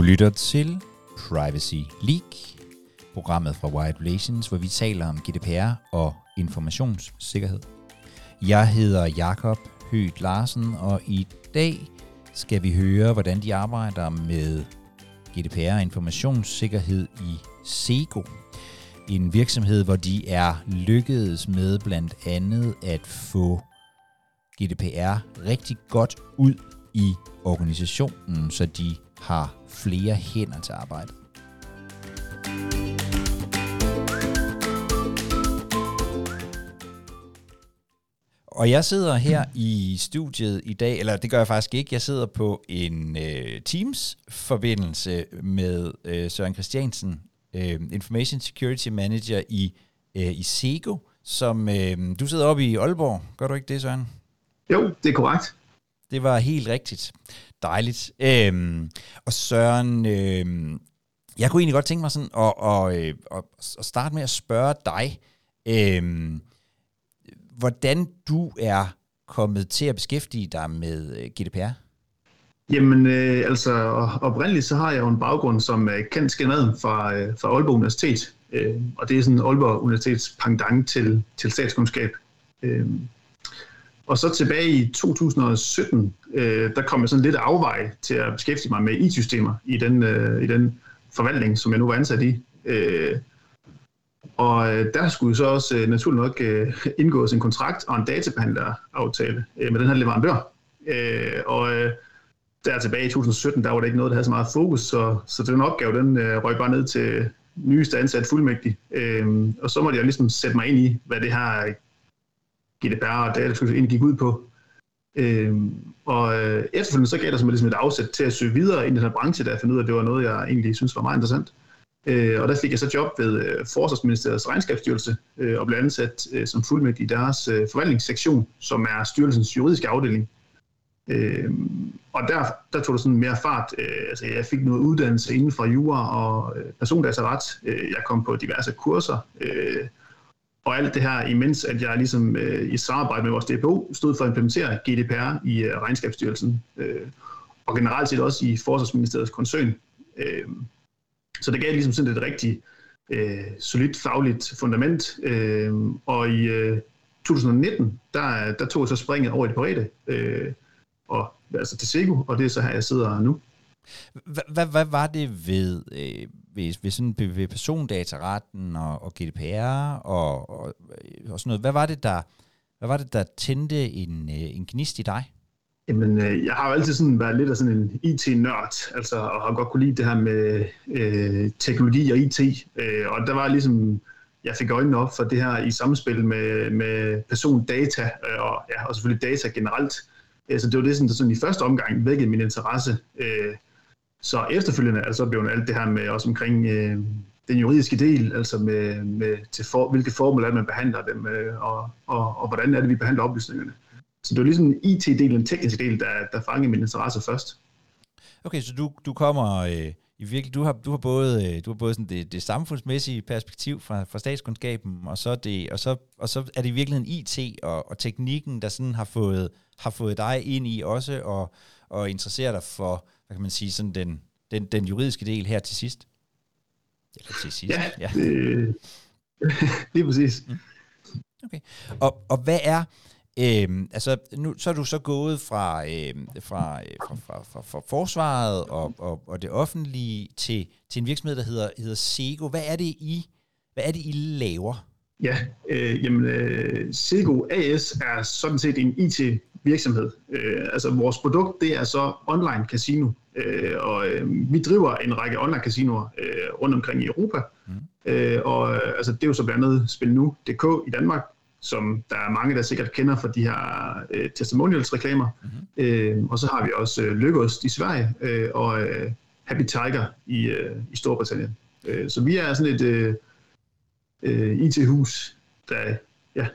Du lytter til Privacy Leak, programmet fra Wired Relations, hvor vi taler om GDPR og informationssikkerhed. Jeg hedder Jakob Høgh Larsen, og i dag skal vi høre, hvordan de arbejder med GDPR og informationssikkerhed i Sego. En virksomhed, hvor de er lykkedes med blandt andet at få GDPR rigtig godt ud i organisationen, så de har flere hænder til arbejdet. Og jeg sidder her i studiet i dag, eller det gør jeg faktisk ikke, jeg sidder på en øh, Teams-forbindelse med øh, Søren Christiansen, øh, Information Security Manager i, øh, i Sego, som øh, du sidder oppe i Aalborg. Gør du ikke det, Søren? Jo, det er korrekt. Det var helt rigtigt. Dejligt. Øhm, og Søren, øhm, jeg kunne egentlig godt tænke mig sådan at, og, øh, at, at starte med at spørge dig, øhm, hvordan du er kommet til at beskæftige dig med øh, GDPR. Jamen, øh, altså oprindeligt så har jeg jo en baggrund som øh, kendt skændret fra, øh, fra Aalborg Universitet, øh, og det er sådan Aalborg Universitets pendant til, til statskundskab. Øh, og så tilbage i 2017, øh, der kom jeg sådan lidt afvej til at beskæftige mig med IT-systemer i den, øh, i den forvaltning, som jeg nu var ansat i. Øh, og øh, der skulle så også øh, naturligt nok øh, indgås en kontrakt og en databehandleraftale øh, med den her leverandør. Øh, og øh, der tilbage i 2017, der var det ikke noget, der havde så meget fokus, så, så den opgave, den øh, røg bare ned til nyeste ansat fuldmægtig. Øh, og så måtte jeg ligesom sætte mig ind i, hvad det her GDPR og databeskyttelse egentlig gik ud på. Øhm, og øh, efterfølgende så gav det mig ligesom et afsæt til at søge videre ind i den her branche, da jeg fandt ud af, at det var noget, jeg egentlig synes var meget interessant. Øh, og der fik jeg så job ved øh, Forsvarsministeriets regnskabsstyrelse øh, og blev ansat øh, som fuldmægtig i deres øh, forvaltningssektion, som er styrelsens juridiske afdeling. Øh, og der, der tog det sådan mere fart. Øh, altså jeg fik noget uddannelse inden for jura og øh, persondataret. Øh, jeg kom på diverse kurser. Øh, og alt det her, imens at jeg ligesom øh, i samarbejde med vores DPO stod for at implementere GDPR i øh, Regnskabsstyrelsen, øh, og generelt set også i Forsvarsministeriets koncern. Øh, så det gav ligesom sådan et rigtig øh, solidt fagligt fundament, øh, og i øh, 2019, der, der tog jeg så springet over i det private, øh, og, altså til SEGO, og det er så her, jeg sidder nu. Hvad, hvad var det ved, øh, ved, ved, sådan, ved persondataretten og, og GDPR og, og, og sådan noget? Hvad var det, der, hvad var det, der tændte en, øh, en gnist i dig? Jamen, øh, jeg har jo altid sådan været lidt af sådan en IT-nørd, altså, og har godt kunne lide det her med øh, teknologi og IT. Øh, og der var ligesom, jeg fik øjnene op for det her i samspil med, med persondata, øh, og, ja, og selvfølgelig data generelt. Øh, så det var det, sådan, der sådan i første omgang vækkede min interesse. Øh, så efterfølgende altså, blev alt det her med også omkring øh, den juridiske del, altså med, med til for, hvilke formål er man behandler dem, øh, og, og, og hvordan er det, vi behandler oplysningerne. Så det var ligesom en IT-del, en tekniske del, der, der fangede min interesse først. Okay, så du, du kommer øh, i virkelig, du har, du har både, øh, du har både sådan det, det samfundsmæssige perspektiv fra, fra statskundskaben, og så, det, og, så, og så er det i virkeligheden IT og, og teknikken, der sådan har fået, har fået dig ind i også, og, og interesserer dig for, hvad kan man sige, sådan den, den, den juridiske del her til sidst? Eller til sidst, ja. ja. Det, lige præcis. Mm. Okay. Og, og hvad er, Øhm, altså, nu så er du så gået fra, øhm, fra, øh, fra, fra, fra, fra forsvaret og, og, og det offentlige til, til en virksomhed, der hedder, hedder Sego. Hvad er det, I, hvad er det, I laver? Ja, øh, jamen, øh, Sego AS er sådan set en IT-virksomhed. Øh, altså, vores produkt, det er så online casino. Øh, og øh, vi driver en række online casinoer øh, rundt omkring i Europa. Mm. Øh, og øh, altså, det er jo så blandt andet Spil Nu.dk i Danmark, som der er mange, der sikkert kender fra de her øh, testimonials-reklamer. Mm-hmm. Øh, og så har vi også øh, Lykost i Sverige øh, og øh, Happy Tiger i, øh, i Storbritannien. Øh, så vi er sådan et øh, øh, IT-hus, der, ja.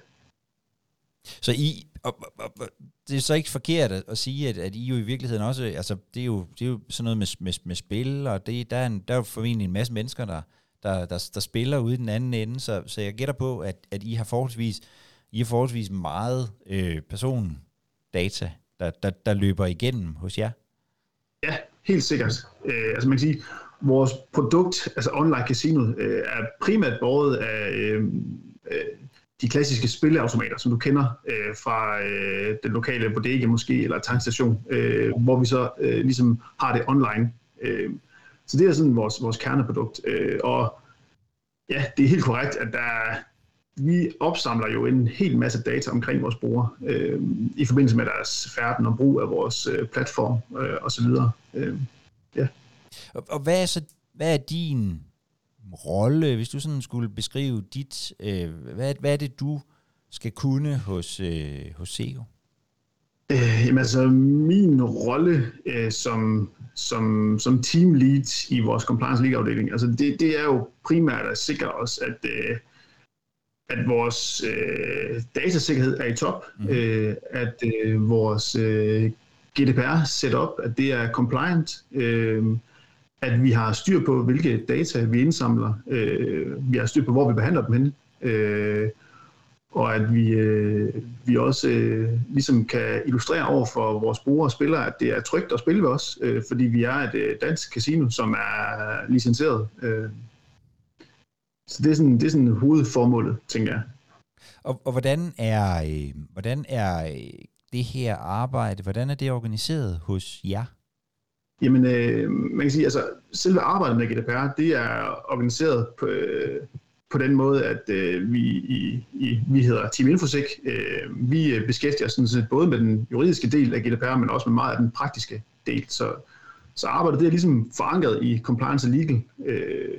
Så I, og, og, og, det er så ikke forkert at, at sige, at, at I jo i virkeligheden også, altså det er jo, det er jo sådan noget med, med, med spil, og det, der, er en, der er jo formentlig en masse mennesker, der, der, der, der spiller ude i den anden ende, så, så jeg gætter på, at, at I har forholdsvis, I har forholdsvis meget øh, persondata, der, der, der løber igennem hos jer. Ja, helt sikkert. Øh, altså man kan sige, vores produkt, altså online casino, øh, er primært båret af øh, øh, de klassiske spilleautomater, som du kender øh, fra øh, den lokale bodega måske, eller tankstation, øh, hvor vi så øh, ligesom har det online. Øh, så det er sådan vores, vores kerneprodukt. Øh, og ja, det er helt korrekt, at der, vi opsamler jo en hel masse data omkring vores brugere øh, i forbindelse med deres færden og brug af vores øh, platform øh, osv. Øh, ja. Og, og hvad er så hvad er din rolle, hvis du sådan skulle beskrive dit, øh, hvad, hvad er det, du skal kunne hos, øh, hos SEGO? Øh, jamen altså, min rolle øh, som, som, som team lead i vores compliance league afdeling, altså det, det er jo primært at sikre os, at, øh, at vores øh, datasikkerhed er i top, mm. øh, at øh, vores øh, GDPR setup, at det er compliant, øh, at vi har styr på, hvilke data vi indsamler, øh, vi har styr på, hvor vi behandler dem hen, øh, og at vi, øh, vi også øh, ligesom kan illustrere over for vores brugere og spillere, at det er trygt at spille ved os, øh, fordi vi er et øh, dansk casino, som er licenseret. Øh. Så det er sådan, det er sådan hovedformålet, tænker jeg. Og, og hvordan er øh, hvordan er øh, det her arbejde, hvordan er det organiseret hos jer? Jamen, øh, man kan sige, altså selve arbejdet med GDPR, det er organiseret på, øh, på den måde, at øh, vi, i, i, vi hedder Team Infosec. Øh, vi øh, beskæftiger os sådan set både med den juridiske del af GDPR, men også med meget af den praktiske del. Så, så arbejdet det er ligesom forankret i compliance og legal, øh,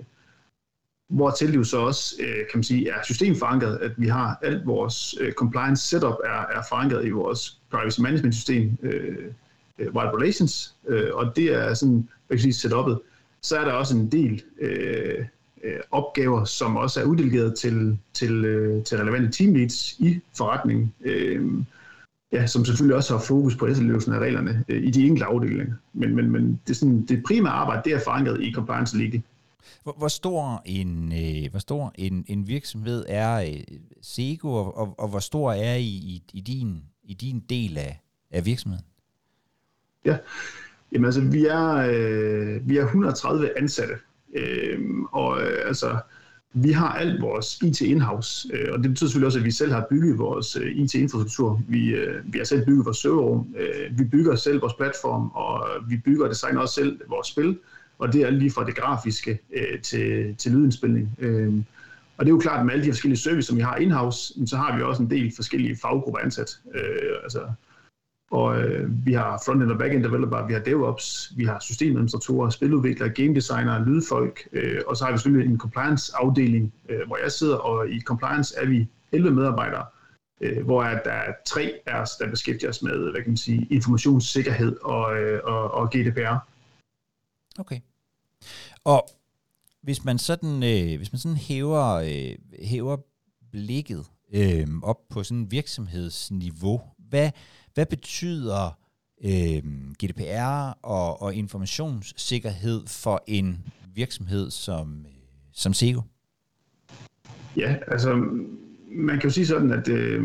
hvor til det jo så også, øh, kan man sige, er systemforankret, at vi har alt vores øh, compliance setup er, er forankret i vores privacy management system, øh, øh, Wild Relations, øh, og det er sådan, hvad kan sige, setup'et. Så er der også en del øh, øh, opgaver, som også er uddelegeret til, til, øh, til relevante teamleads i forretningen, øh, ja, som selvfølgelig også har fokus på efterlevelsen af reglerne øh, i de enkelte afdelinger. Men, men, men det, er sådan, det primære arbejde, det er forankret i compliance League. Hvor, hvor stor en øh, hvor stor en, en virksomhed er øh, Sego, og, og, og hvor stor er I i, i din i din del af, af virksomheden? Ja, jamen altså, vi er, øh, vi er 130 ansatte, øh, og øh, altså, vi har alt vores IT in-house, øh, og det betyder selvfølgelig også, at vi selv har bygget vores øh, IT-infrastruktur. Vi, øh, vi har selv bygget vores serverrum, øh, vi bygger selv vores platform, og vi bygger og designer også selv vores spil, og det er lige fra det grafiske øh, til, til lydindspilning. Øh, og det er jo klart, at med alle de forskellige services, som vi har in-house, så har vi også en del forskellige faggrupper ansat. Øh, altså og øh, vi har frontend og backend developer, vi har DevOps, vi har systemadministratorer, spiludviklere, game designer, lydfolk, øh, og så har vi selvfølgelig en compliance-afdeling, øh, hvor jeg sidder, og i compliance er vi 11 medarbejdere, øh, hvor der er tre af os, der beskæftiger os med hvad kan man sige, informationssikkerhed og, øh, og, og GDPR. Okay. Og hvis man sådan, øh, hvis man sådan hæver, øh, hæver blikket øh, op på sådan virksomhedsniveau, hvad, hvad betyder øh, GDPR og, og informationssikkerhed for en virksomhed som, øh, som SEGO? Ja, altså man kan jo sige sådan, at, øh,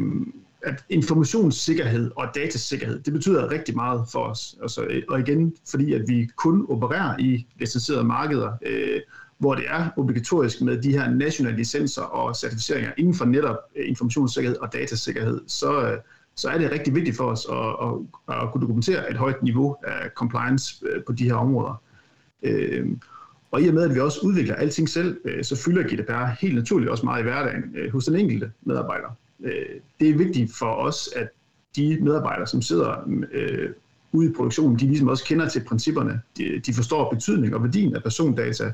at informationssikkerhed og datasikkerhed, det betyder rigtig meget for os. Altså, øh, og igen, fordi at vi kun opererer i licenserede markeder, øh, hvor det er obligatorisk med de her nationale licenser og certificeringer inden for netop øh, informationssikkerhed og datasikkerhed, så, øh, så er det rigtig vigtigt for os at, at, at kunne dokumentere et højt niveau af compliance øh, på de her områder. Øh, og i og med, at vi også udvikler alting selv, øh, så fylder GDPR helt naturligt også meget i hverdagen øh, hos den enkelte medarbejder. Øh, det er vigtigt for os, at de medarbejdere, som sidder ude i produktionen, de ligesom også kender til principperne. De, forstår betydning og værdien af persondata,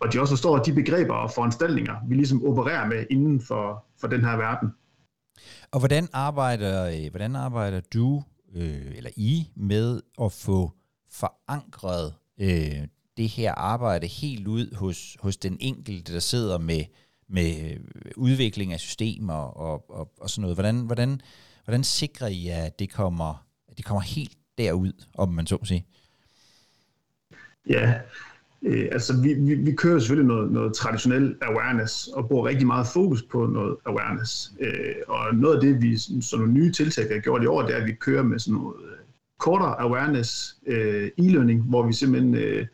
og de også forstår de begreber og foranstaltninger, vi ligesom opererer med inden for, for den her verden. Og hvordan arbejder, øh, hvordan arbejder du, øh, eller I, med at få forankret øh, det her arbejde helt ud hos, hos den enkelte, der sidder med, med øh, udvikling af systemer og, og, og sådan noget? Hvordan, hvordan, hvordan sikrer I, at det kommer, at det kommer helt derud, om man så må sige? Ja, Øh, altså, vi, vi, vi kører selvfølgelig noget, noget traditionel awareness og bruger rigtig meget fokus på noget awareness. Øh, og noget af det, vi, sådan nogle nye tiltag, vi har gjort i år, det er, at vi kører med sådan noget øh, kortere awareness øh, e-learning, hvor vi simpelthen øh,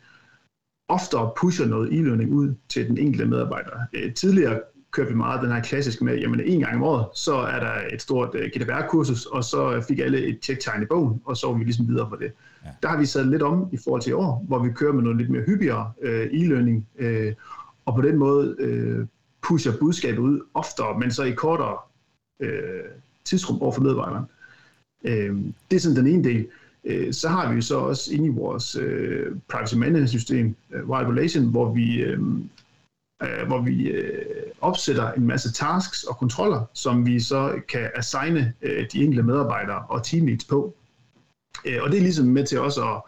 oftere pusher noget e-learning ud til den enkelte medarbejder. Øh, tidligere kørte vi meget den her klassiske med, jamen en gang om året, så er der et stort øh, GDPR-kursus, og så fik alle et check-tegn i bogen, og så var vi ligesom videre for det. Ja. Der har vi sat lidt om i forhold til i år, hvor vi kører med noget lidt mere hyppigere uh, e-learning, uh, og på den måde uh, pusher budskabet ud oftere, men så i kortere uh, tidsrum over for medarbejderen. Uh, det er sådan den ene del. Uh, så har vi så også inde i vores uh, privacy management system, uh, Wild Relation, hvor vi uh, øh, hvor vi øh, opsætter en masse tasks og kontroller, som vi så kan assigne øh, de enkelte medarbejdere og teammates på. Øh, og det er ligesom med til også at,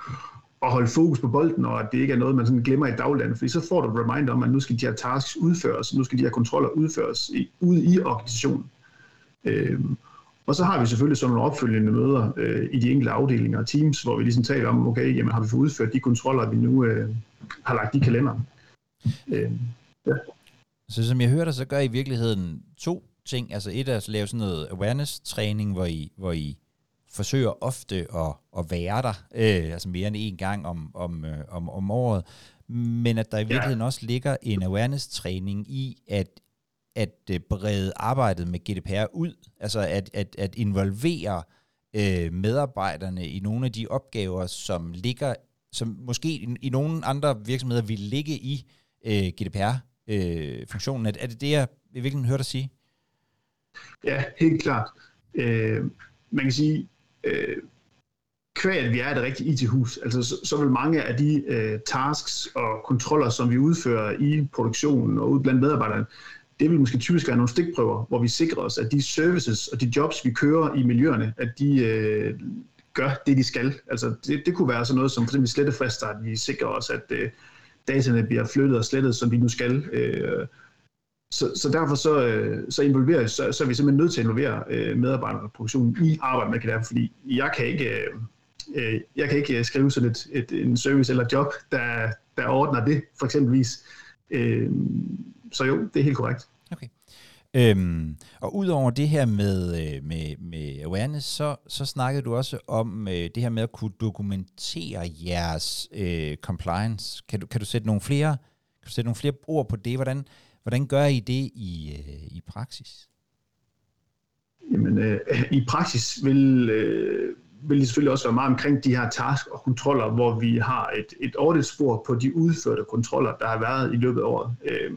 at holde fokus på bolden, og at det ikke er noget, man sådan glemmer i dagligdagen, fordi så får du et reminder om, at nu skal de her tasks udføres, nu skal de her kontroller udføres i, ude i organisationen. Øh, og så har vi selvfølgelig sådan nogle opfølgende møder øh, i de enkelte afdelinger og teams, hvor vi ligesom taler om, okay, jamen har vi fået udført de kontroller, vi nu øh, har lagt i kalenderen. Øh, Ja. Så som jeg hørte så gør I i virkeligheden to ting. Altså et er at lave sådan noget awareness-træning, hvor I, hvor I forsøger ofte at, at være der, øh, altså mere end en gang om, om, øh, om, om året, men at der i virkeligheden ja. også ligger en awareness-træning i at, at øh, brede arbejdet med GDPR ud, altså at, at, at involvere øh, medarbejderne i nogle af de opgaver, som ligger, som måske i, i nogle andre virksomheder vil ligge i øh, GDPR, øh, funktionen. Er, er det det, jeg i virkeligheden hørte dig sige? Ja, helt klart. Øh, man kan sige, øh, kvæg at vi er et rigtigt IT-hus, altså så, så vil mange af de øh, tasks og kontroller, som vi udfører i produktionen og ude blandt medarbejderne, det vil måske typisk være nogle stikprøver, hvor vi sikrer os, at de services og de jobs, vi kører i miljøerne, at de øh, gør det, de skal. Altså det, det kunne være sådan noget som for eksempel slettefrister, at vi sikrer os, at øh, dataene bliver flyttet og slettet, som de nu skal. Øh, så, så derfor så, øh, så, involverer, så, så er vi simpelthen nødt til at involvere øh, og produktionen i arbejdet med GDPR, fordi jeg kan ikke, øh, øh jeg kan ikke øh, skrive sådan et, et, en service eller job, der, der ordner det, for eksempelvis. Øh, så jo, det er helt korrekt. Øhm, og udover det her med, øh, med, med awareness, så, så snakkede du også om øh, det her med at kunne dokumentere jeres øh, compliance. Kan du, kan du sætte nogle flere kan du sætte nogle flere ord på det? Hvordan, hvordan gør I det i, øh, i praksis? Jamen, øh, i praksis vil, øh, vil det selvfølgelig også være meget omkring de her task og kontroller, hvor vi har et, et audit-spor på de udførte kontroller, der har været i løbet af året. Øh,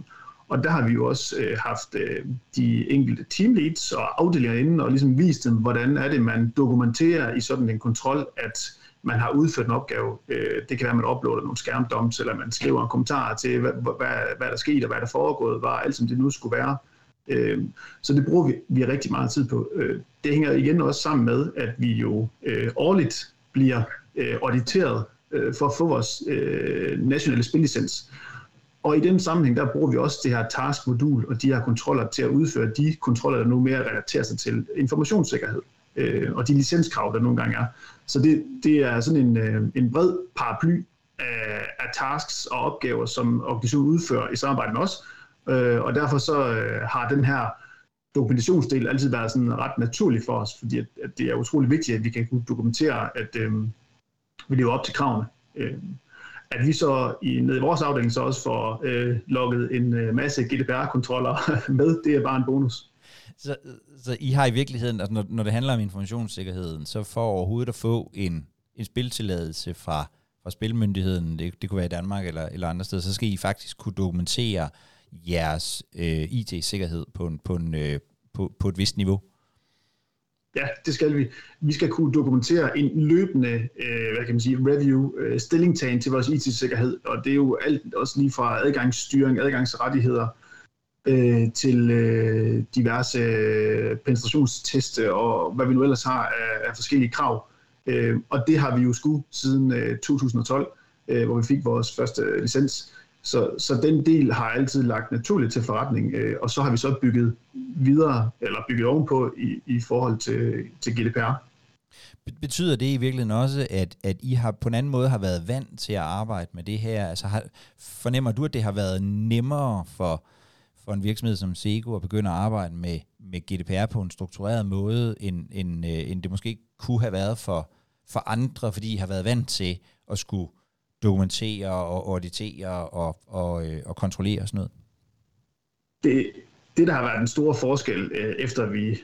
og der har vi jo også øh, haft øh, de enkelte teamleads og afdelinger inde og ligesom vist dem, hvordan er det, man dokumenterer i sådan en kontrol, at man har udført en opgave. Øh, det kan være, at man uploader nogle skærmdoms, eller man skriver en kommentar til, hvad, hvad, hvad der skete og hvad der foregået, var alt som det nu skulle være. Øh, så det bruger vi, vi rigtig meget tid på. Øh, det hænger igen også sammen med, at vi jo øh, årligt bliver øh, auditeret øh, for at få vores øh, nationale spillicens. Og i den sammenhæng, der bruger vi også det her task-modul og de her kontroller til at udføre de kontroller, der nu mere relaterer sig til informationssikkerhed øh, og de licenskrav, der nogle gange er. Så det, det er sådan en, øh, en bred paraply af, af tasks og opgaver, som organisationen udfører i samarbejde med os. Øh, og derfor så øh, har den her dokumentationsdel altid været sådan ret naturlig for os, fordi at, at det er utrolig vigtigt, at vi kan kunne dokumentere, at øh, vi lever op til kravene. Øh, at vi så i, nede i vores afdeling så også får øh, logget en øh, masse GDPR-kontroller med, det er bare en bonus. Så, så I har i virkeligheden, altså når, når det handler om informationssikkerheden, så for overhovedet at få en, en spiltilladelse fra, fra Spilmyndigheden, det, det kunne være i Danmark eller, eller andre steder, så skal I faktisk kunne dokumentere jeres øh, IT-sikkerhed på, en, på, en, øh, på, på et vist niveau. Ja, det skal vi. Vi skal kunne dokumentere en løbende, øh, hvad kan man sige, review, øh, stillingtagen til vores IT-sikkerhed, og det er jo alt også lige fra adgangsstyring, adgangsrettigheder, øh, til øh, diverse øh, penetrationsteste og hvad vi nu ellers har af, af forskellige krav. Øh, og det har vi jo sku siden øh, 2012, øh, hvor vi fik vores første licens. Så, så den del har altid lagt naturligt til forretning, øh, og så har vi så bygget videre, eller bygget ovenpå i, i forhold til, til GDPR. Betyder det i virkeligheden også, at, at I har på en anden måde har været vant til at arbejde med det her? Altså har, fornemmer du, at det har været nemmere for, for en virksomhed som Sego at begynde at arbejde med, med GDPR på en struktureret måde, end, end, øh, end det måske kunne have været for, for andre, fordi I har været vant til at skulle dokumentere og auditere og, og, øh, og kontrollere og sådan noget? Det, det, der har været den store forskel, øh, efter vi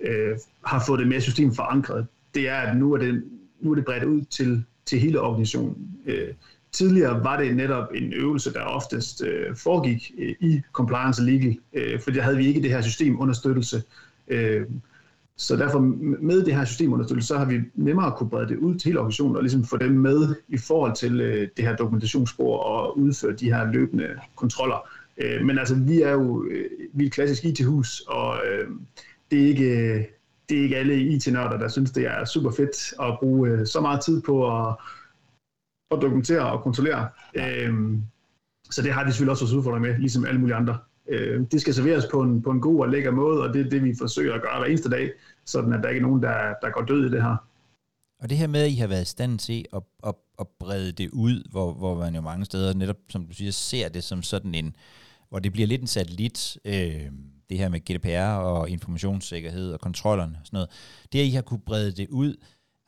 øh, har fået det mere system forankret, det er, at nu er det, nu er det bredt ud til, til hele organisationen. Øh, tidligere var det netop en øvelse, der oftest øh, foregik øh, i compliance legal, øh, for der havde vi ikke det her system understøttelse. Øh, så derfor med det her systemunderstøttelse, så har vi nemmere kunne brede det ud til hele organisationen og ligesom få dem med i forhold til øh, det her dokumentationsspor og udføre de her løbende kontroller. Øh, men altså, vi er jo øh, vi er et klassisk IT-hus, og øh, det er ikke det er ikke alle IT-nørder, der synes, det er super fedt at bruge øh, så meget tid på at, at dokumentere og kontrollere. Øh, så det har de selvfølgelig også vores udfordring med, ligesom alle mulige andre. Øh, det skal serveres på en, på en god og lækker måde, og det er det, vi forsøger at gøre hver eneste dag, sådan at der ikke er nogen, der, der går død i det her. Og det her med, at I har været i stand til at, at, at brede det ud, hvor, hvor man jo mange steder netop, som du siger, ser det som sådan en, hvor det bliver lidt en satellit, øh, det her med GDPR og informationssikkerhed og kontrollerne og sådan noget. Det, at I har kunne brede det ud,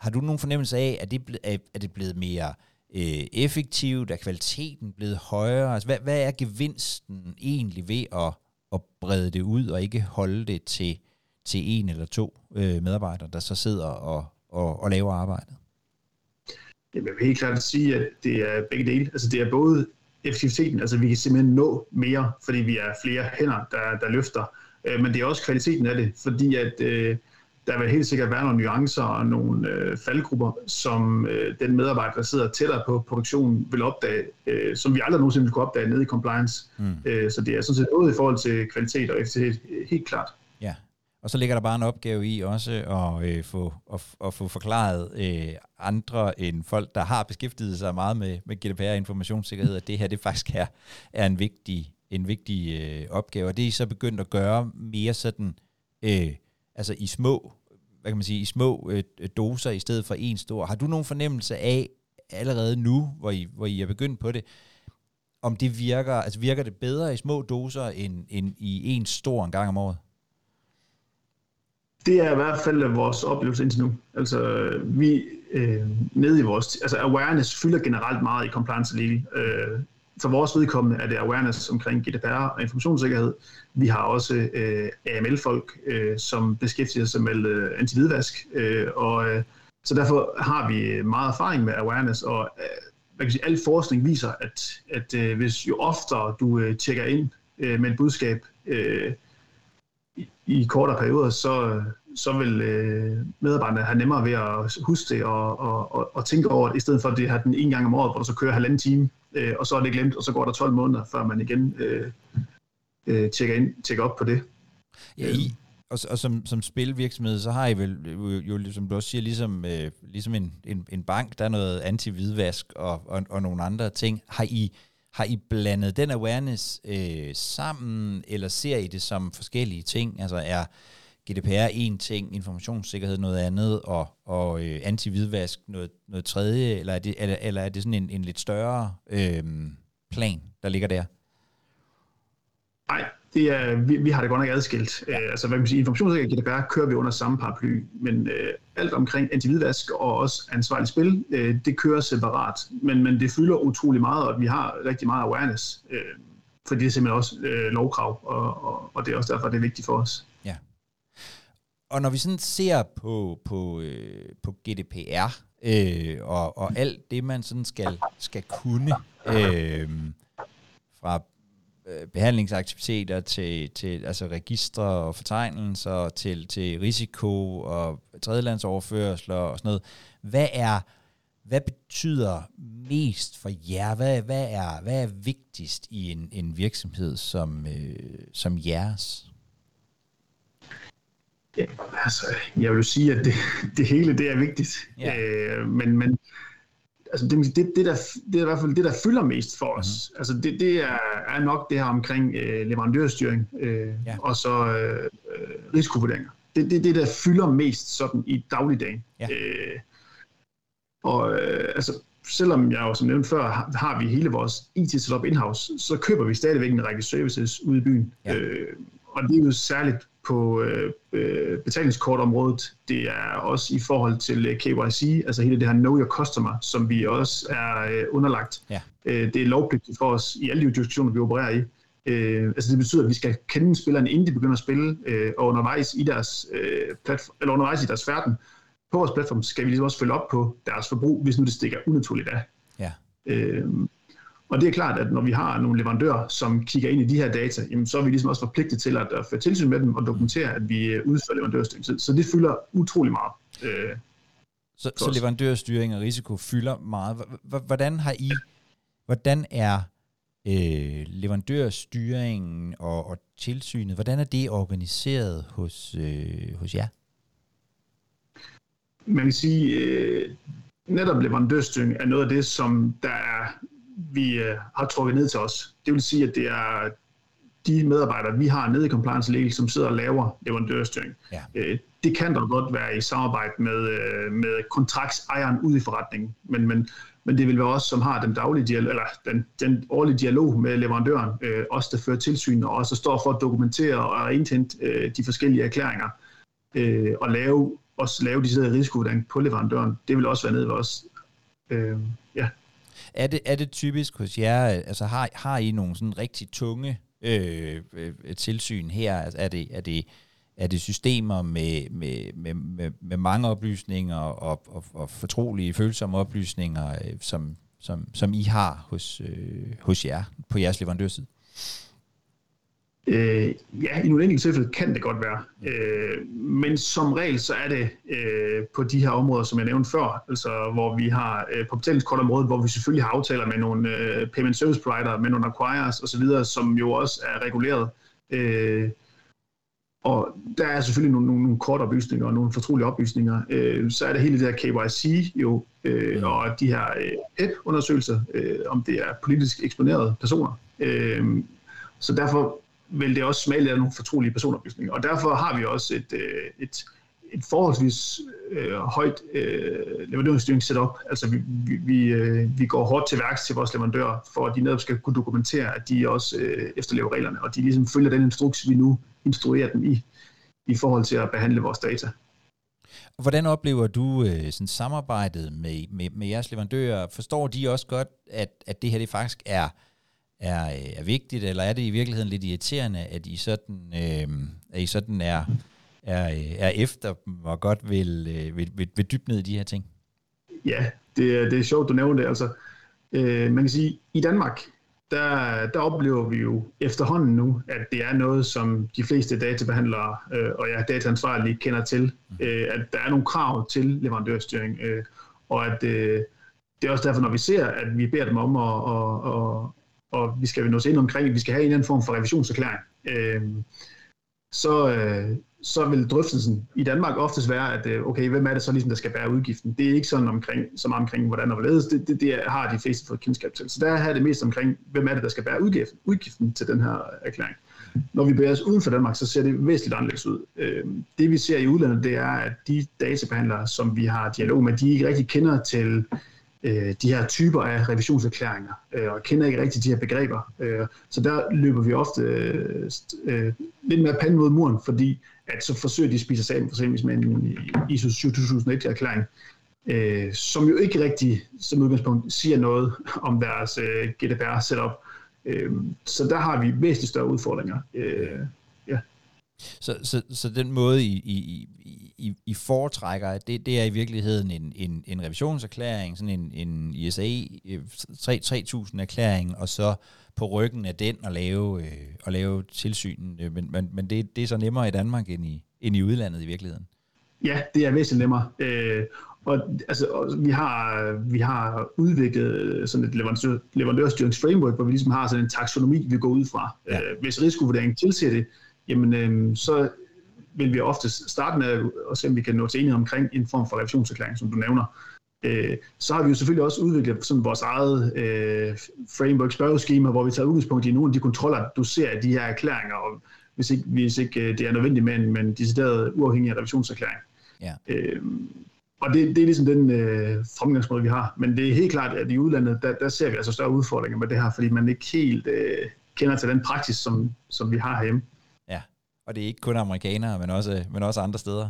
har du nogen fornemmelse af, at det, er det blevet mere øh, Øh, effektivt? Er kvaliteten blevet højere? Altså, hvad, hvad er gevinsten egentlig ved at, at brede det ud og ikke holde det til, til en eller to øh, medarbejdere, der så sidder og, og, og laver arbejdet? Jeg vil helt klart sige, at det er begge dele. Altså det er både effektiviteten, altså vi kan simpelthen nå mere, fordi vi er flere hænder, der, der løfter, øh, men det er også kvaliteten af det, fordi at øh, der vil helt sikkert være nogle nuancer og nogle øh, faldgrupper, som øh, den medarbejder, der sidder tættere på produktionen, vil opdage, øh, som vi aldrig nogensinde vil kunne opdage nede i compliance. Mm. Øh, så det er sådan set både i forhold til kvalitet og effektivitet helt klart. Ja, og så ligger der bare en opgave i også at, øh, få, at, at få forklaret øh, andre end folk, der har beskæftiget sig meget med, med GDPR og informationssikkerhed, at det her det faktisk er, er en vigtig, en vigtig øh, opgave. Og det er I så begyndt at gøre mere sådan, øh, altså i små, hvad kan man sige, i små øh, øh, doser i stedet for en stor. Har du nogen fornemmelse af allerede nu, hvor I, hvor I er begyndt på det, om det virker, altså virker det bedre i små doser end, end i en stor en gang om året? Det er i hvert fald øh, vores oplevelse indtil nu. Altså, vi øh, nede i vores... Altså, awareness fylder generelt meget i compliance legal. Øh, for vores vedkommende er det awareness omkring GDPR og informationssikkerhed. Vi har også øh, AML-folk, øh, som beskæftiger sig med øh, antividvask, øh, og øh, så derfor har vi meget erfaring med awareness, og øh, man kan sige, al forskning viser, at, at øh, hvis jo oftere du øh, tjekker ind øh, med et budskab, øh, i kortere perioder, så, så vil øh, medarbejderne have nemmere ved at huske det og, og, og, og tænke over det, i stedet for at det har den en gang om året, hvor du så kører halvanden time, øh, og så er det glemt, og så går der 12 måneder, før man igen øh, øh, tjekker, ind, tjekker op på det. Ja, I, og, og som, som spilvirksomhed, så har I vel jo, jo som du også siger, ligesom, øh, ligesom en, en, en bank, der er noget anti-hvidvask og, og, og nogle andre ting. Har I, har I blandet den awareness øh, sammen, eller ser I det som forskellige ting? Altså er GDPR en ting, informationssikkerhed noget andet, og, og øh, anti-hvidvask noget, noget tredje, eller er det, eller, eller er det sådan en, en lidt større øh, plan, der ligger der? Nej, det er, vi, vi har det godt nok adskilt. Ja. Uh, altså, hvad kan man sige, informationssikkerhed og GDPR kører vi under samme paraply, men uh, alt omkring antividvask og også ansvarligt spil, uh, det kører separat. Men, men det fylder utrolig meget, og vi har rigtig meget awareness, uh, for det er simpelthen også uh, lovkrav, og, og, og det er også derfor, det er vigtigt for os. Ja. Og når vi sådan ser på, på, øh, på GDPR, øh, og, og alt det, man sådan skal, skal kunne, øh, fra øh, behandlingsaktiviteter til, til altså registre og fortegnelser til, til risiko og tredjelandsoverførsler og sådan noget. Hvad er hvad betyder mest for jer? Hvad, hvad, er, hvad er vigtigst i en, en virksomhed som, øh, som jeres? Ja, altså, jeg vil sige, at det, det hele det er vigtigt. Ja. Øh, men, men altså det, det, det, der, det er i hvert fald det, der fylder mest for os. Mm-hmm. Altså det, det er, er nok det her omkring øh, leverandørstyring øh, ja. og så øh, øh, risikovurderinger. Det det, det, der fylder mest sådan i dagligdagen. Ja. Øh, og øh, altså, selvom jeg jo som nævnt før, har, har vi hele vores IT-setup in-house, så køber vi stadigvæk en række services ude i byen. Ja. Øh, og det er jo særligt på øh, øh, betalingskortområdet. Det er også i forhold til øh, KYC, altså hele det her Know Your Customer, som vi også er øh, underlagt. Ja. Øh, det er lovpligtigt for os i alle de jurisdiktioner, vi opererer i. Øh, altså det betyder, at vi skal kende spillerne, inden de begynder at spille, øh, og undervejs i deres øh, platform, eller undervejs i deres færden på vores platform, skal vi ligesom også følge op på deres forbrug, hvis nu det stikker unaturligt af. Ja. Øh, og det er klart, at når vi har nogle leverandører, som kigger ind i de her data, jamen, så er vi ligesom også forpligtet til at, at føre tilsyn med dem og dokumentere, at vi øh, udfører leverandørstyring. Så det fylder utrolig meget. Øh, så, så leverandørstyring og risiko fylder meget. Hvordan har I, hvordan er øh, leverandørstyringen og, og tilsynet, hvordan er det organiseret hos, øh, hos jer? Man kan sige, øh, netop leverandørstyring er noget af det, som der er vi øh, har trukket ned til os. Det vil sige, at det er de medarbejdere, vi har nede i compliance legal, som sidder og laver leverandørstyring. Ja. Øh, det kan da godt være i samarbejde med, øh, med kontraktsejeren ude i forretningen, men, men, men det vil være os, som har den daglige dialog, eller den, den årlige dialog med leverandøren, øh, os der fører tilsyn, og også står for at dokumentere og indhente øh, de forskellige erklæringer, øh, og lave, også lave de risikovurdering på leverandøren. Det vil også være nede ved os. Øh, ja. Er det, er det typisk hos jer, øh, altså har, har I nogle sådan rigtig tunge øh, øh, tilsyn her? Altså er det, er det, er det systemer med, med, med, med, med mange oplysninger og, og, og fortrolige, følsomme oplysninger, øh, som, som, som I har hos, øh, hos jer på jeres leverandørside? Øh, ja, i nogle enkelte tilfælde kan det godt være. Øh, men som regel så er det øh, på de her områder, som jeg nævnte før, altså hvor vi har øh, på betalingskortområdet, hvor vi selvfølgelig har aftaler med nogle øh, payment service provider, med nogle acquirers osv., som jo også er reguleret. Øh, og der er selvfølgelig nogle, nogle, nogle korte oplysninger og nogle fortrolige oplysninger. Øh, så er det hele det her KYC jo, øh, og de her øh, PEP-undersøgelser, øh, om det er politisk eksponerede personer. Øh, så derfor vil det også smage af nogle fortrolige personoplysninger. Og derfor har vi også et, øh, et, et forholdsvis øh, højt øh, leverandørstyringssetup. Altså vi, vi, vi, øh, vi går hårdt til værks til vores leverandører, for at de netop skal kunne dokumentere, at de også øh, efterlever reglerne, og de ligesom følger den instruks, vi nu instruerer dem i, i forhold til at behandle vores data. Hvordan oplever du øh, sådan samarbejdet med, med, med jeres leverandører? Forstår de også godt, at, at det her det faktisk er er, øh, er vigtigt, eller er det i virkeligheden lidt irriterende, at I sådan, øh, at I sådan er, er, øh, er efter dem og godt vil, øh, vil, vil, vil dybe ned i de her ting? Ja, det, er, det er sjovt, du nævner det. Altså, øh, man kan sige, i Danmark, der, der oplever vi jo efterhånden nu, at det er noget, som de fleste databehandlere øh, og ja, dataansvarlige kender til, mm. øh, at der er nogle krav til leverandørstyring, øh, og at øh, det er også derfor, når vi ser, at vi beder dem om at, at, at, og vi skal nå ind omkring, at vi skal have en eller anden form for revisionserklæring, øh, så, øh, så vil drøftelsen i Danmark oftest være, at øh, okay, hvem er det så ligesom, der skal bære udgiften? Det er ikke sådan omkring, så meget omkring, hvordan og hvorledes, det, det, det har de fleste fået kendskab til. Så der er det mest omkring, hvem er det, der skal bære udgiften, udgiften til den her øh, erklæring. Når vi bevæger os uden for Danmark, så ser det væsentligt anderledes ud. Øh, det vi ser i udlandet, det er, at de databehandlere, som vi har dialog med, de ikke rigtig kender til øh, Øh, de her typer af revisionserklæringer, øh, og kender ikke rigtig de her begreber. Øh, så der løber vi ofte øh, øh, lidt mere panden mod muren, fordi at så forsøger de at spise sig af for eksempel med en ISO 7001-erklæring, øh, som jo ikke rigtig som udgangspunkt siger noget om deres øh, GDPR-setup. Øh, så der har vi væsentligt større udfordringer. Øh. Så, så, så den måde, I, I, I, I foretrækker, det, det er i virkeligheden en, en, en revisionserklæring, sådan en, en ISA 3000 erklæring, og så på ryggen af den at lave, øh, at lave tilsynen. Men, men, men det, det er så nemmere i Danmark end i, end i udlandet i virkeligheden. Ja, det er væsentligt nemmere. Øh, og altså, vi, har, vi har udviklet sådan et leverandør, leverandørstyringsframework, hvor vi ligesom har sådan en taksonomi, vi går ud fra. Ja. Øh, hvis risikovurderingen tilsiger det, jamen, øh, så vil vi ofte starte med at se, om vi kan nå til enighed omkring en form for revisionserklæring, som du nævner. Øh, så har vi jo selvfølgelig også udviklet sådan vores eget øh, framework spørgeskema, hvor vi tager udgangspunkt i nogle af de kontroller, du ser af de her erklæringer, og hvis ikke, hvis ikke øh, det er nødvendigt med en, men decideret uafhængig revisionserklæring. Ja. Øh, og det, det er ligesom den øh, fremgangsmåde, vi har. Men det er helt klart, at i udlandet, der, der ser vi altså større udfordringer med det her, fordi man ikke helt øh, kender til den praksis, som, som vi har herhjemme. Og det er ikke kun amerikanere, men også, men også andre steder.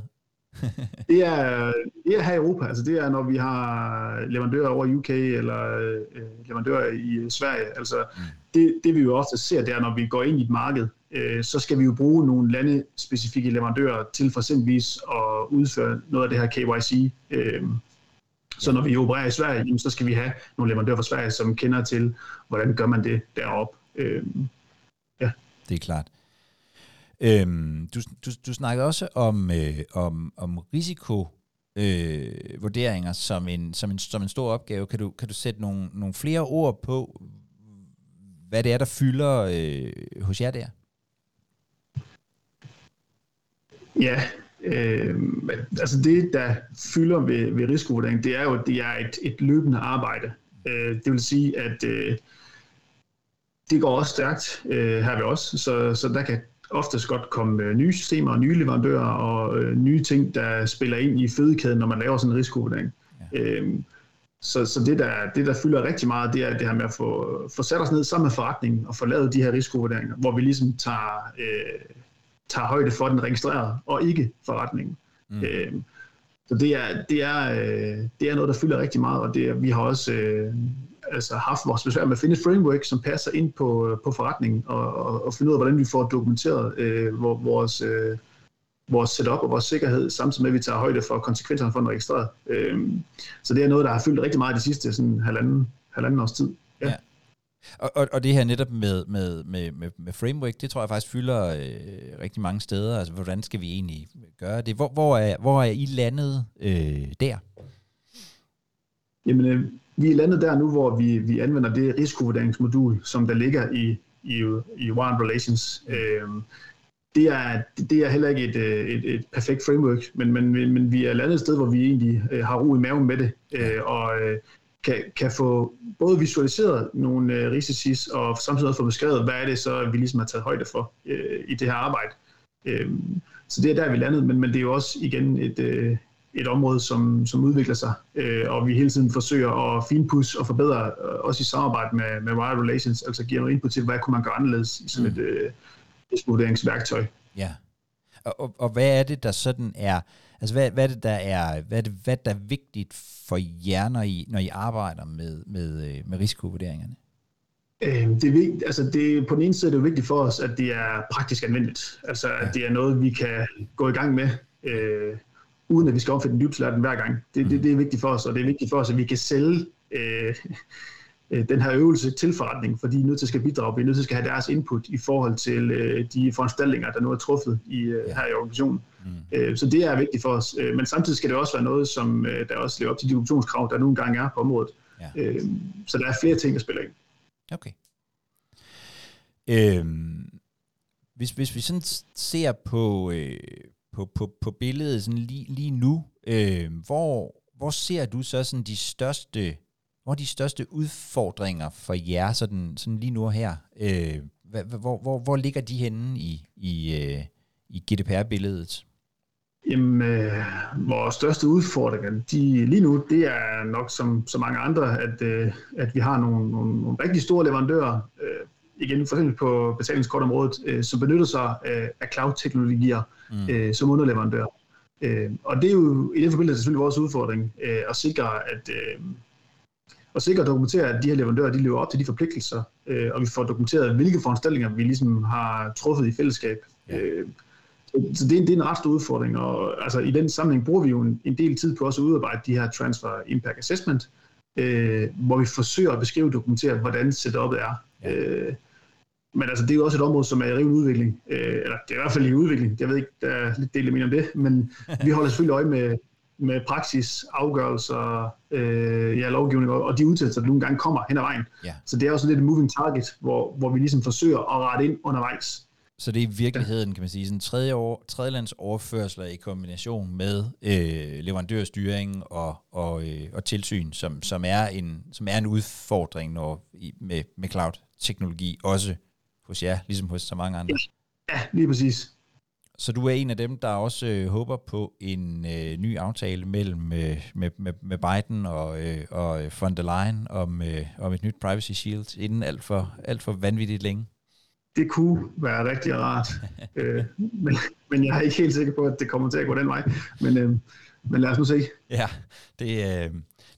det, er, det er her i Europa. Altså det er, når vi har leverandører over UK eller øh, leverandører i Sverige. Altså mm. det, det vi jo også ser, det er, når vi går ind i et marked, øh, så skal vi jo bruge nogle landespecifikke leverandører til for eksempelvis at udføre noget af det her KYC. Øh, så når vi opererer i Sverige, så skal vi have nogle leverandører fra Sverige, som kender til, hvordan gør man det deroppe. Øh, ja. Det er klart. Øhm, du, du, du snakkede også om, øh, om, om risiko øh, vurderinger som en, som, en, som en stor opgave. Kan du, kan du sætte nogle, nogle flere ord på, hvad det er, der fylder øh, hos jer der? Ja, øh, altså det, der fylder ved, ved risikovurdering, det er jo, det er et, et løbende arbejde. Øh, det vil sige, at øh, det går også stærkt øh, her ved os, så, så der kan oftest godt komme nye systemer og nye leverandører og øh, nye ting, der spiller ind i fødekæden, når man laver sådan en risikovurdering. Ja. Øhm, så, så det, der, det, der fylder rigtig meget, det er det her med at få, få sat os ned sammen med forretningen og få lavet de her risikovurderinger, hvor vi ligesom tager, øh, tager højde for den registrerede og ikke forretningen. Mm. Øhm, så det er, det, er, øh, det er noget, der fylder rigtig meget, og det, vi har også øh, altså haft vores besvær med at finde et framework, som passer ind på, øh, på forretningen, og, og, og finde ud af, hvordan vi får dokumenteret øh, vores, øh, vores setup og vores sikkerhed, samtidig med, at vi tager højde for konsekvenserne for den registreret. Øh, så det er noget, der har fyldt rigtig meget de sidste sådan, halvanden, halvanden års tid. Ja. ja. Og, og, og det her netop med, med, med, med, med framework, det tror jeg faktisk fylder øh, rigtig mange steder. Altså, hvordan skal vi egentlig gøre det? Hvor, hvor, er, hvor er I landet øh, der? Jamen, øh, vi er landet der nu, hvor vi, vi anvender det risikovurderingsmodul, som der ligger i, i, i Warren Relations. Øh, det, er, det er heller ikke et, øh, et, et perfekt framework, men, men, men vi er landet et sted, hvor vi egentlig øh, har ro i maven med det, øh, og øh, kan, kan få både visualiseret nogle øh, risici, og samtidig også få beskrevet, hvad er det så, vi ligesom har taget højde for øh, i det her arbejde. Øh, så det er der, vi landet, men, men det er jo også igen et, øh, et område, som, som udvikler sig, øh, og vi hele tiden forsøger at finpudse og forbedre, øh, også i samarbejde med, med Wired Relations, altså give noget input til, hvad kunne man gøre anderledes i sådan mm. et øh, vurderingsværktøj. Ja, og, og, og hvad er det, der sådan er, altså hvad, hvad er det, der er, hvad er det, hvad der er vigtigt for jer, når I, når I arbejder med, med, øh, med risikovurderingerne? Øh, det er vigtigt, altså det, på den ene side er det vigtigt for os, at det er praktisk anvendeligt. Altså at det er noget, vi kan gå i gang med. Øh, uden at vi skal opfinde den hver gang. Det, det, mm. det er vigtigt for os, og det er vigtigt for os, at vi kan sælge øh, øh, den her øvelse til forretningen, fordi de er nødt til at skal bidrage, vi er nødt til at skal have deres input i forhold til øh, de foranstaltninger, der nu er truffet i, øh, her i organisationen. Mm. Øh, så det er vigtigt for os, øh, men samtidig skal det også være noget, som øh, der også lever op til de dokumentationskrav, der nogle gange er på området. Ja. Øh, så der er flere ting, der spiller ind. Okay. Øhm, hvis, hvis vi sådan ser på, øh, på, på, på billedet sådan lige, lige nu, øh, hvor, hvor ser du så sådan de største, hvor de største udfordringer for jer sådan, sådan lige nu og her? Øh, hvor, hvor, hvor ligger de henne i, i, øh, i GDPR-billedet? Jamen, øh, vores største udfordringer de, lige nu, det er nok som så mange andre, at, øh, at vi har nogle, nogle, nogle rigtig store leverandører, øh, igen for eksempel på betalingskortområdet, øh, som benytter sig af, af cloud-teknologier mm. øh, som underleverandør. Øh, og det er jo i den forbindelse selvfølgelig vores udfordring øh, at sikre, at øh, at sikre at dokumentere, at de her leverandører de lever op til de forpligtelser, øh, og vi får dokumenteret, hvilke foranstaltninger vi ligesom har truffet i fællesskab. Ja. Øh, så det er, det er en ret stor udfordring, og altså, i den sammenhæng bruger vi jo en, en del tid på også at udarbejde de her Transfer Impact Assessment, øh, hvor vi forsøger at beskrive og dokumentere, hvordan setup'et er. Ja. Øh, men altså, det er jo også et område, som er i rivende udvikling. Øh, eller det er i hvert fald i udvikling. Jeg ved ikke, der er lidt del om det, men vi holder selvfølgelig øje med, med praksis, afgørelser, øh, ja, lovgivning og, de udtalelser, der nogle gange kommer hen ad vejen. Ja. Så det er også lidt et moving target, hvor, hvor vi ligesom forsøger at rette ind undervejs. Så det er i virkeligheden, kan man sige, sådan tredje år, tredjelands overførsler i kombination med øh, leverandørstyring og, og, øh, og tilsyn, som, som, er en, som er en udfordring når, i, med, med cloud-teknologi, også hos jer, ligesom hos så mange andre. Ja, lige præcis. Så du er en af dem, der også øh, håber på en øh, ny aftale mellem øh, med, med, med Biden og, øh, og von der Leyen om, øh, om et nyt Privacy Shield inden alt for, alt for vanvittigt længe? Det kunne være rigtig rart, øh, men, men jeg er ikke helt sikker på, at det kommer til at gå den vej. Men, øh, men lad os nu se. Ja, det, øh,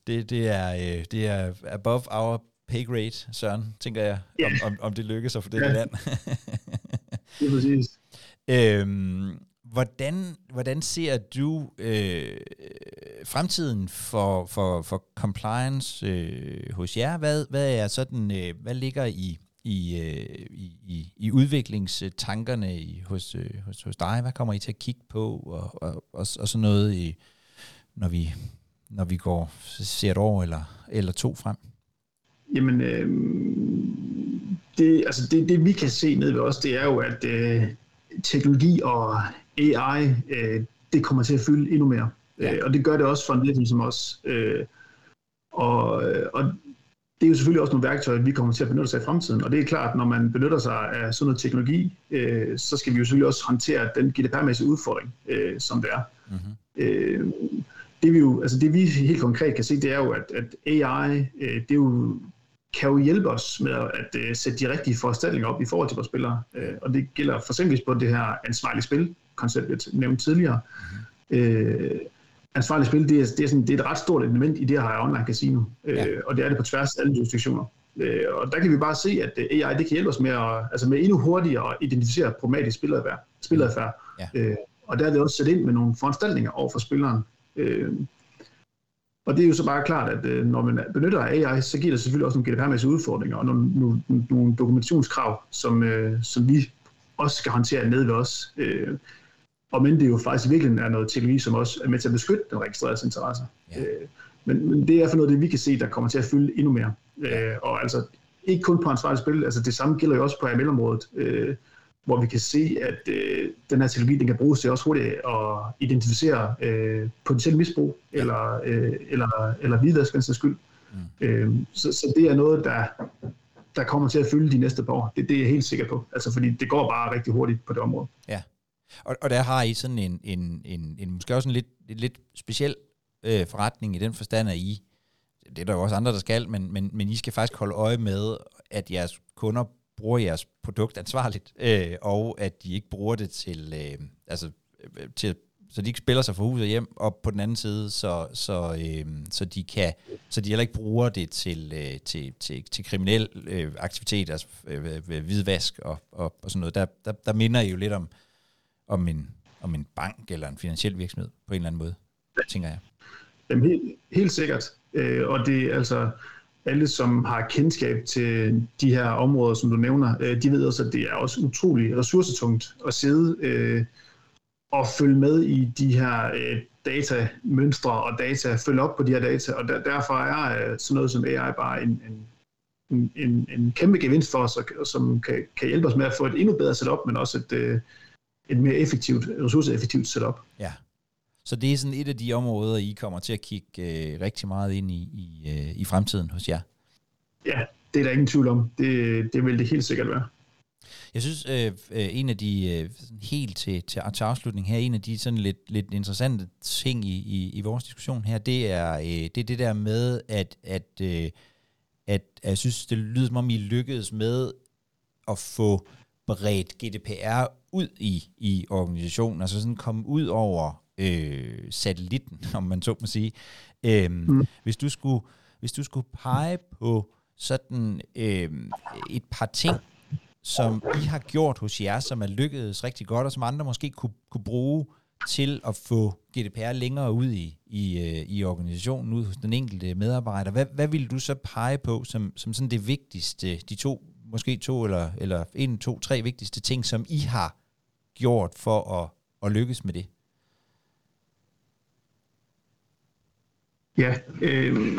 det, det, er, øh, det er above our pay grade, Søren, tænker jeg, ja. om, om, om det lykkes at få det ja. land. det er præcis. Øhm, hvordan, hvordan ser du øh, fremtiden for, for, for compliance øh, hos jer? Hvad, hvad er sådan, øh, hvad ligger i i, øh, i, i, udviklingstankerne i, hos, øh, hos, hos dig? Hvad kommer I til at kigge på og, og, og, og sådan noget, i, når, vi, når vi går ser et år eller, eller to frem? Jamen, øh, det, altså det, det vi kan se ned ved os, det er jo, at øh, teknologi og AI, øh, det kommer til at fylde endnu mere. Ja. Øh, og det gør det også for en virksomhed som os. Øh, og, og det er jo selvfølgelig også nogle værktøjer, vi kommer til at benytte os af i fremtiden. Og det er klart, når man benytter sig af sådan noget teknologi, øh, så skal vi jo selvfølgelig også håndtere den GDPR-mæssige udfordring, øh, som det er. Mm-hmm. Øh, det, vi jo, altså det vi helt konkret kan se, det er jo, at, at AI, øh, det jo, kan jo hjælpe os med at øh, sætte de rigtige foranstaltninger op i forhold til vores spillere. Øh, og det gælder for eksempel på det her ansvarlige spil-koncept, jeg nævnte tidligere. Mm-hmm. Øh, ansvarligt spil, det er, det, er sådan, det er et ret stort element i det have online casino, ja. øh, og det er det på tværs af alle jurisdiktioner. Øh, og der kan vi bare se, at øh, AI det kan hjælpe os med, at, altså med endnu hurtigere at identificere problematisk spiladfærd, spiladfærd ja. øh, og der er det også sætte ind med nogle foranstaltninger over for spilleren. Øh, og det er jo så bare klart, at øh, når man benytter AI, så giver det selvfølgelig også nogle GDPR-mæssige udfordringer og nogle, nogle, nogle dokumentationskrav, som, øh, som vi også skal håndtere ned ved os. Øh, og men det jo faktisk virkelig er noget teknologi, som også er med til at beskytte den registrerede interesser. Ja. Øh, men, men det er for noget det, vi kan se, der kommer til at fylde endnu mere. Øh, og altså ikke kun på ansvarligt spil, altså det samme gælder jo også på AML-området, øh, hvor vi kan se, at øh, den her teknologi den kan bruges til også hurtigt at identificere øh, potentielt misbrug eller, øh, eller, eller hvidvaskens skyld. Mm. Øh, så, så det er noget, der, der kommer til at fylde de næste par år. Det, det er jeg helt sikker på. Altså fordi det går bare rigtig hurtigt på det område. Ja. Og, og der har I sådan en, en, en, en måske også en lidt, en lidt speciel øh, forretning i den forstand, at I, det er der jo også andre, der skal, men, men, men I skal faktisk holde øje med, at jeres kunder bruger jeres produkt ansvarligt, øh, og at de ikke bruger det til, øh, altså, øh, til så de ikke spiller sig for huset hjem, og på den anden side, så, så, øh, så, de, kan, så de heller ikke bruger det til, øh, til, til, til kriminel øh, aktivitet, altså øh, hvidvask og, og, og sådan noget. Der, der, der minder I jo lidt om, om en, om en bank eller en finansiel virksomhed på en eller anden måde, tænker jeg. Jamen, helt, helt sikkert. Øh, og det altså alle, som har kendskab til de her områder, som du nævner, øh, de ved også, at det er også utrolig ressourcetungt at sidde øh, og følge med i de her øh, datamønstre og data, følge op på de her data, og der, derfor er øh, sådan noget som AI bare en, en, en, en kæmpe gevinst for os, som kan, kan hjælpe os med at få et endnu bedre setup, men også et, øh, et mere effektivt, ressourceeffektivt setup. Ja. Så det er sådan et af de områder, I kommer til at kigge øh, rigtig meget ind i, i, øh, i fremtiden hos jer? Ja, det er der ingen tvivl om. Det, det vil det helt sikkert være. Jeg synes, øh, øh en af de, øh, helt til, til, til afslutning her, en af de sådan lidt, lidt interessante ting i, i, i vores diskussion her, det er, øh, det er det der med, at, at, øh, at, at jeg synes, det lyder som om, I lykkedes med at få bredt GDPR ud i, i organisationen, altså sådan komme ud over øh, satellitten, om man så må sige. Øhm, mm. Hvis du skulle hvis du skulle pege på sådan øh, et par ting, som I har gjort hos jer, som er lykkedes rigtig godt, og som andre måske kunne, kunne bruge til at få GDPR længere ud i, i, øh, i organisationen, ud hos den enkelte medarbejder. Hvad, hvad vil du så pege på som, som sådan det vigtigste, de to måske to eller, eller en, to, tre vigtigste ting, som I har gjort for at, at lykkes med det? Ja, øh,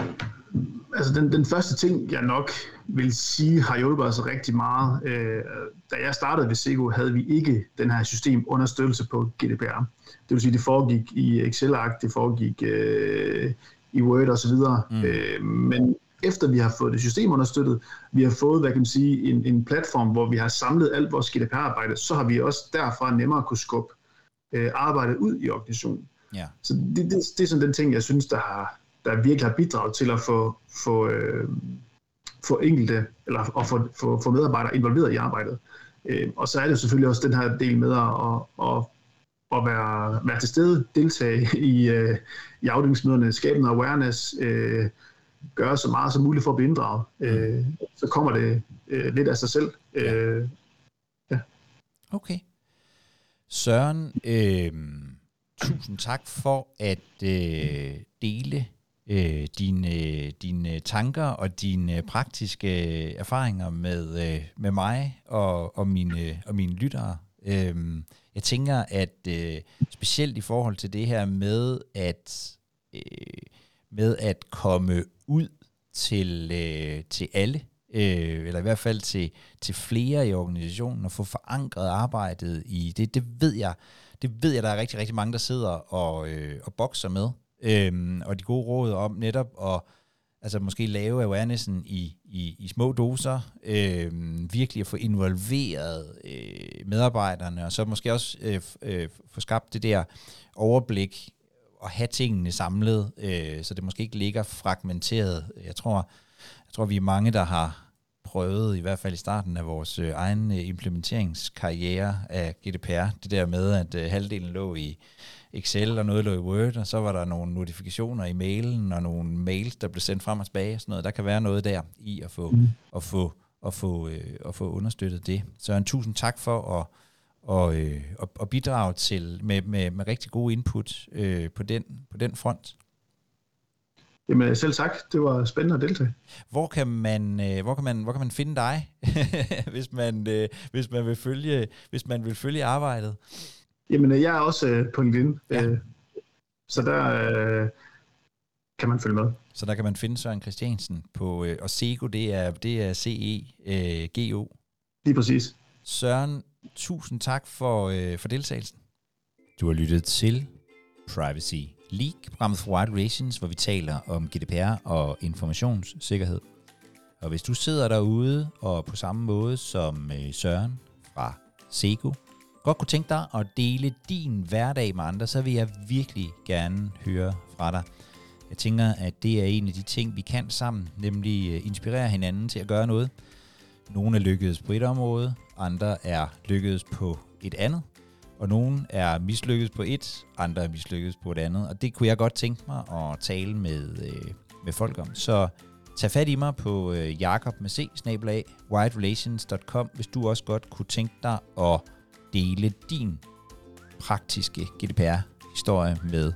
altså den, den første ting, jeg nok vil sige, har hjulpet os rigtig meget. Øh, da jeg startede ved Sego, havde vi ikke den her system understøttelse på GDPR. Det vil sige, det foregik i Excel-ark, det foregik øh, i Word osv. Mm. Øh, men efter vi har fået det system understøttet, vi har fået, hvad kan man sige, en, en platform, hvor vi har samlet alt vores GDPR-arbejde, så har vi også derfra nemmere kunne skubbe øh, arbejdet ud i organisationen. Ja. Så det, det, det er sådan den ting, jeg synes, der, har, der virkelig har bidraget til at få, få, øh, få enkelte, eller at få, få, få medarbejdere involveret i arbejdet. Øh, og så er det selvfølgelig også den her del med at, at, at, at være, være til stede, deltage i, øh, i afdelingsmøderne, skabe noget awareness, øh, gøre så meget som muligt for at blive inddraget. Øh, så kommer det øh, lidt af sig selv. Øh, ja. Okay. Søren, øh, tusind tak for at øh, dele øh, dine, øh, dine øh, tanker og dine øh, praktiske erfaringer med, øh, med mig og, og, mine, og mine lyttere. Øhm, jeg tænker, at øh, specielt i forhold til det her med at, øh, med at komme ud til, øh, til alle, øh, eller i hvert fald til, til flere i organisationen, og få forankret arbejdet i det, det ved jeg, det ved jeg, der er rigtig, rigtig mange, der sidder og, øh, og bokser med. Øhm, og de gode råd om netop at altså måske lave awarenessen i, i, i små doser, øh, virkelig at få involveret øh, medarbejderne, og så måske også øh, øh, få skabt det der overblik og have tingene samlet, øh, så det måske ikke ligger fragmenteret. Jeg tror, jeg tror, vi er mange, der har prøvet, i hvert fald i starten af vores øh, egen øh, implementeringskarriere af GDPR, det der med, at øh, halvdelen lå i Excel, og noget lå i Word, og så var der nogle notifikationer i mailen, og nogle mails, der blev sendt frem og tilbage, og sådan noget. Der kan være noget der i at få, mm. at få, at få, øh, at få understøttet det. Så en tusind tak for at, og, øh, og, og bidrage til med, med, med rigtig gode input øh, på, den, på den front. Jamen selv tak, det var spændende at deltage. Hvor kan man, øh, hvor kan man, hvor kan man finde dig, hvis man, øh, hvis man vil følge, hvis man vil følge arbejdet? Jamen jeg er også øh, på LinkedIn, ja. øh, så der øh, kan man følge med. Så der kan man finde Søren Christiansen på, øh, og SEGO, det er, det er C-E-G-O. Øh, Lige præcis. Søren, tusind tak for, øh, for deltagelsen. Du har lyttet til Privacy League, programmet for Wide Relations, hvor vi taler om GDPR og informationssikkerhed. Og hvis du sidder derude og på samme måde som øh, Søren fra Sego, godt kunne tænke dig at dele din hverdag med andre, så vil jeg virkelig gerne høre fra dig. Jeg tænker, at det er en af de ting, vi kan sammen, nemlig øh, inspirere hinanden til at gøre noget. Nogle er lykkedes på et område, andre er lykkedes på et andet og nogen er mislykkedes på et, andre er mislykkedes på et andet, og det kunne jeg godt tænke mig at tale med, øh, med folk om. Så tag fat i mig på øh, jakob med c, hvis du også godt kunne tænke dig at dele din praktiske GDPR-historie med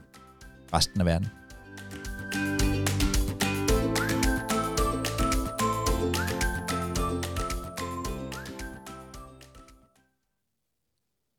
resten af verden.